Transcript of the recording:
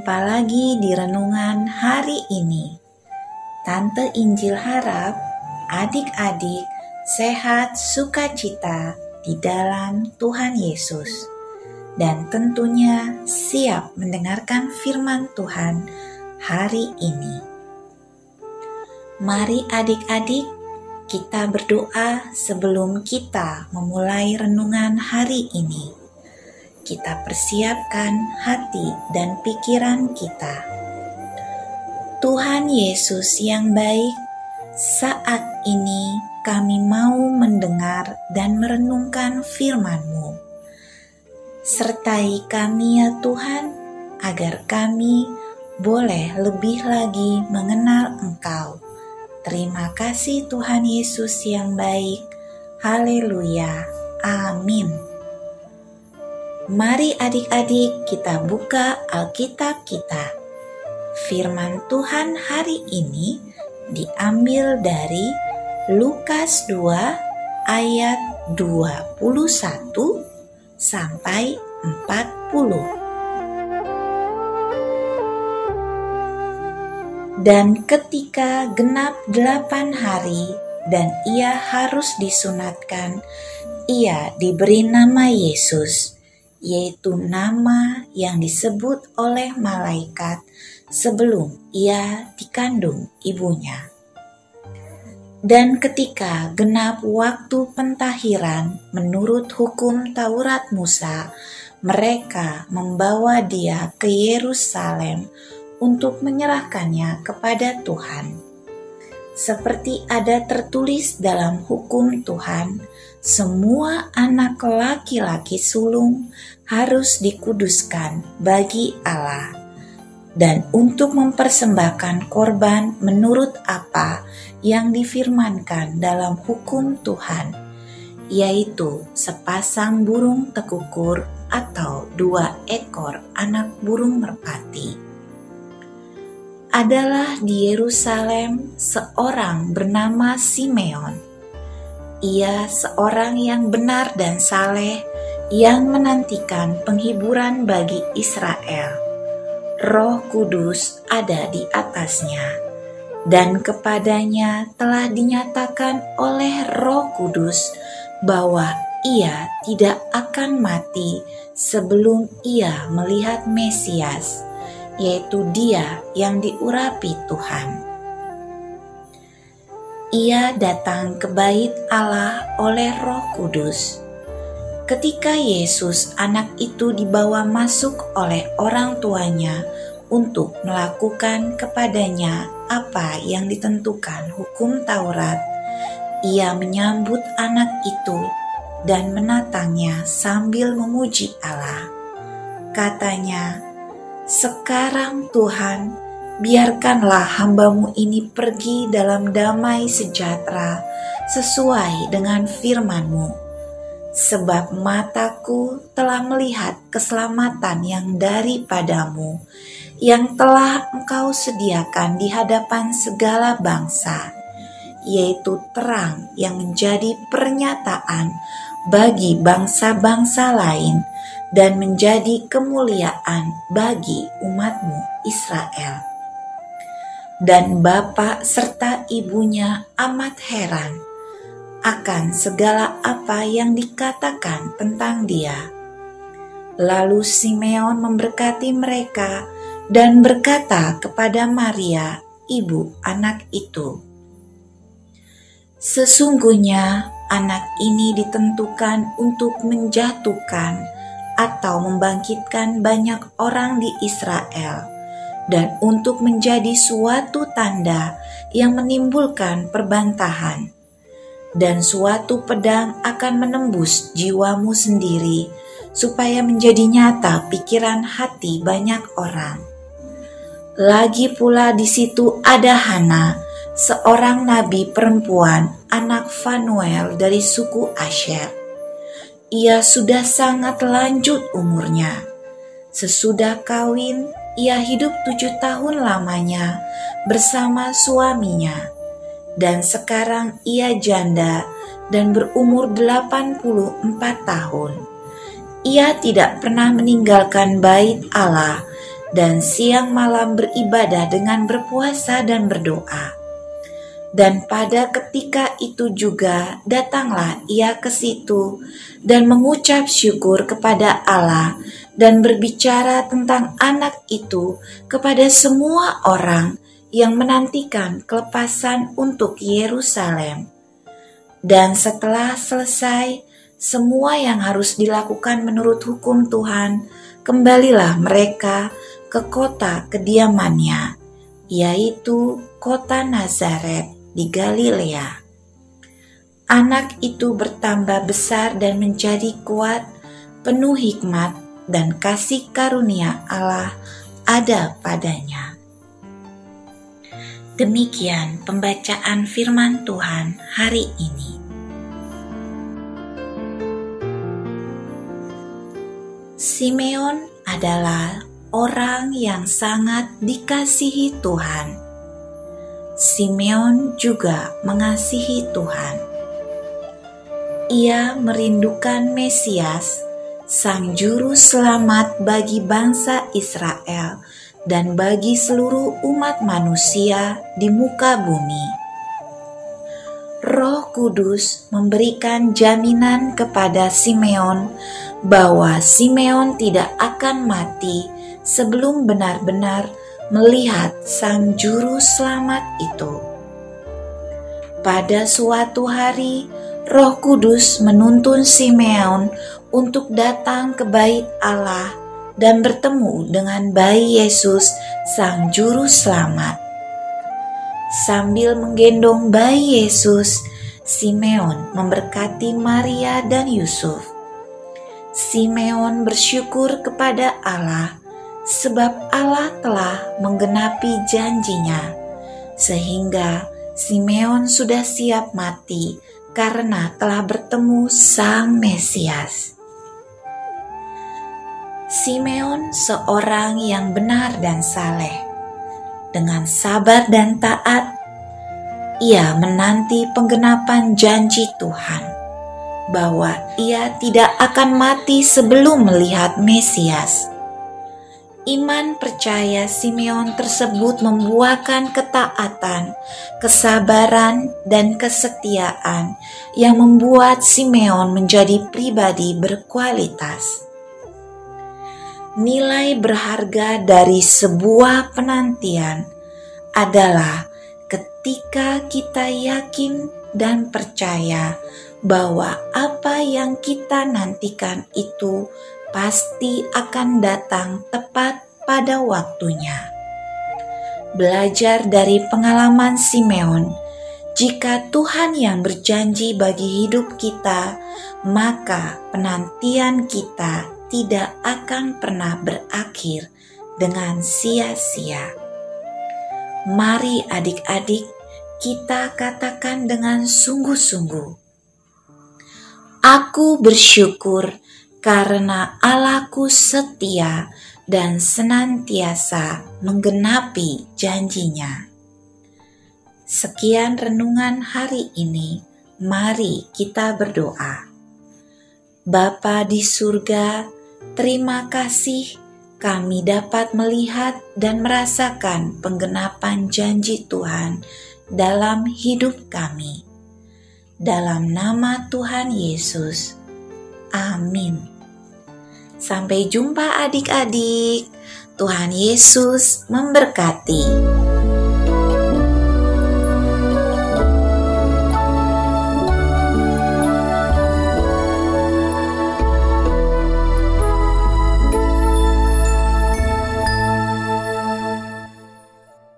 Jumpa lagi di renungan hari ini. Tante Injil harap adik-adik sehat sukacita di dalam Tuhan Yesus. Dan tentunya siap mendengarkan firman Tuhan hari ini. Mari adik-adik kita berdoa sebelum kita memulai renungan hari ini kita persiapkan hati dan pikiran kita. Tuhan Yesus yang baik, saat ini kami mau mendengar dan merenungkan firman-Mu. Sertai kami ya Tuhan, agar kami boleh lebih lagi mengenal Engkau. Terima kasih Tuhan Yesus yang baik. Haleluya. Amin. Mari adik-adik kita buka Alkitab kita. Firman Tuhan hari ini diambil dari Lukas 2 ayat 21 sampai 40. Dan ketika genap delapan hari dan ia harus disunatkan, ia diberi nama Yesus yaitu nama yang disebut oleh malaikat sebelum ia dikandung ibunya. Dan ketika genap waktu pentahiran menurut hukum Taurat Musa, mereka membawa dia ke Yerusalem untuk menyerahkannya kepada Tuhan. Seperti ada tertulis dalam hukum Tuhan, semua anak laki-laki sulung harus dikuduskan bagi Allah, dan untuk mempersembahkan korban menurut apa yang difirmankan dalam hukum Tuhan, yaitu sepasang burung tekukur atau dua ekor anak burung merpati. Adalah di Yerusalem seorang bernama Simeon ia seorang yang benar dan saleh yang menantikan penghiburan bagi Israel. Roh Kudus ada di atasnya, dan kepadanya telah dinyatakan oleh Roh Kudus bahwa ia tidak akan mati sebelum ia melihat Mesias, yaitu Dia yang diurapi Tuhan ia datang ke bait Allah oleh Roh Kudus. Ketika Yesus, anak itu dibawa masuk oleh orang tuanya untuk melakukan kepadanya apa yang ditentukan hukum Taurat, ia menyambut anak itu dan menatangnya sambil memuji Allah. Katanya, "Sekarang Tuhan, biarkanlah hambamu ini pergi dalam damai sejahtera sesuai dengan firmanmu. Sebab mataku telah melihat keselamatan yang daripadamu, yang telah engkau sediakan di hadapan segala bangsa, yaitu terang yang menjadi pernyataan bagi bangsa-bangsa lain dan menjadi kemuliaan bagi umatmu Israel dan bapak serta ibunya amat heran akan segala apa yang dikatakan tentang dia. Lalu Simeon memberkati mereka dan berkata kepada Maria, ibu anak itu, "Sesungguhnya anak ini ditentukan untuk menjatuhkan atau membangkitkan banyak orang di Israel." Dan untuk menjadi suatu tanda yang menimbulkan perbantahan, dan suatu pedang akan menembus jiwamu sendiri, supaya menjadi nyata pikiran hati banyak orang. Lagi pula di situ ada Hana, seorang nabi perempuan, anak Fanuel dari suku Asher. Ia sudah sangat lanjut umurnya. Sesudah kawin, ia hidup tujuh tahun lamanya bersama suaminya, dan sekarang ia janda dan berumur 84 tahun. ia tidak pernah meninggalkan bait Allah dan siang malam beribadah dengan berpuasa dan berdoa. Dan pada ketika itu juga datanglah ia ke situ dan mengucap syukur kepada Allah dan berbicara tentang anak itu kepada semua orang yang menantikan kelepasan untuk Yerusalem. Dan setelah selesai semua yang harus dilakukan menurut hukum Tuhan, kembalilah mereka ke kota kediamannya, yaitu kota Nazaret di Galilea. Anak itu bertambah besar dan menjadi kuat, penuh hikmat dan kasih karunia Allah ada padanya. Demikian pembacaan firman Tuhan hari ini. Simeon adalah orang yang sangat dikasihi Tuhan Simeon juga mengasihi Tuhan. Ia merindukan Mesias, Sang Juru Selamat bagi bangsa Israel dan bagi seluruh umat manusia di muka bumi. Roh Kudus memberikan jaminan kepada Simeon bahwa Simeon tidak akan mati sebelum benar-benar melihat Sang Juru Selamat itu. Pada suatu hari, Roh Kudus menuntun Simeon untuk datang ke Bait Allah dan bertemu dengan bayi Yesus, Sang Juru Selamat. Sambil menggendong bayi Yesus, Simeon memberkati Maria dan Yusuf. Simeon bersyukur kepada Allah sebab Allah telah menggenapi janjinya, sehingga Simeon sudah siap mati karena telah bertemu Sang Mesias. Simeon seorang yang benar dan saleh. Dengan sabar dan taat, ia menanti penggenapan janji Tuhan bahwa ia tidak akan mati sebelum melihat Mesias Iman percaya Simeon tersebut membuahkan ketaatan, kesabaran, dan kesetiaan yang membuat Simeon menjadi pribadi berkualitas. Nilai berharga dari sebuah penantian adalah ketika kita yakin dan percaya bahwa apa yang kita nantikan itu pasti akan datang tepat pada waktunya. Belajar dari pengalaman Simeon, jika Tuhan yang berjanji bagi hidup kita, maka penantian kita tidak akan pernah berakhir dengan sia-sia. Mari adik-adik, kita katakan dengan sungguh-sungguh, Aku bersyukur karena Allahku setia dan senantiasa menggenapi janjinya. Sekian renungan hari ini, mari kita berdoa. Bapa di surga, terima kasih kami dapat melihat dan merasakan penggenapan janji Tuhan dalam hidup kami. Dalam nama Tuhan Yesus, amin. Sampai jumpa adik-adik. Tuhan Yesus memberkati.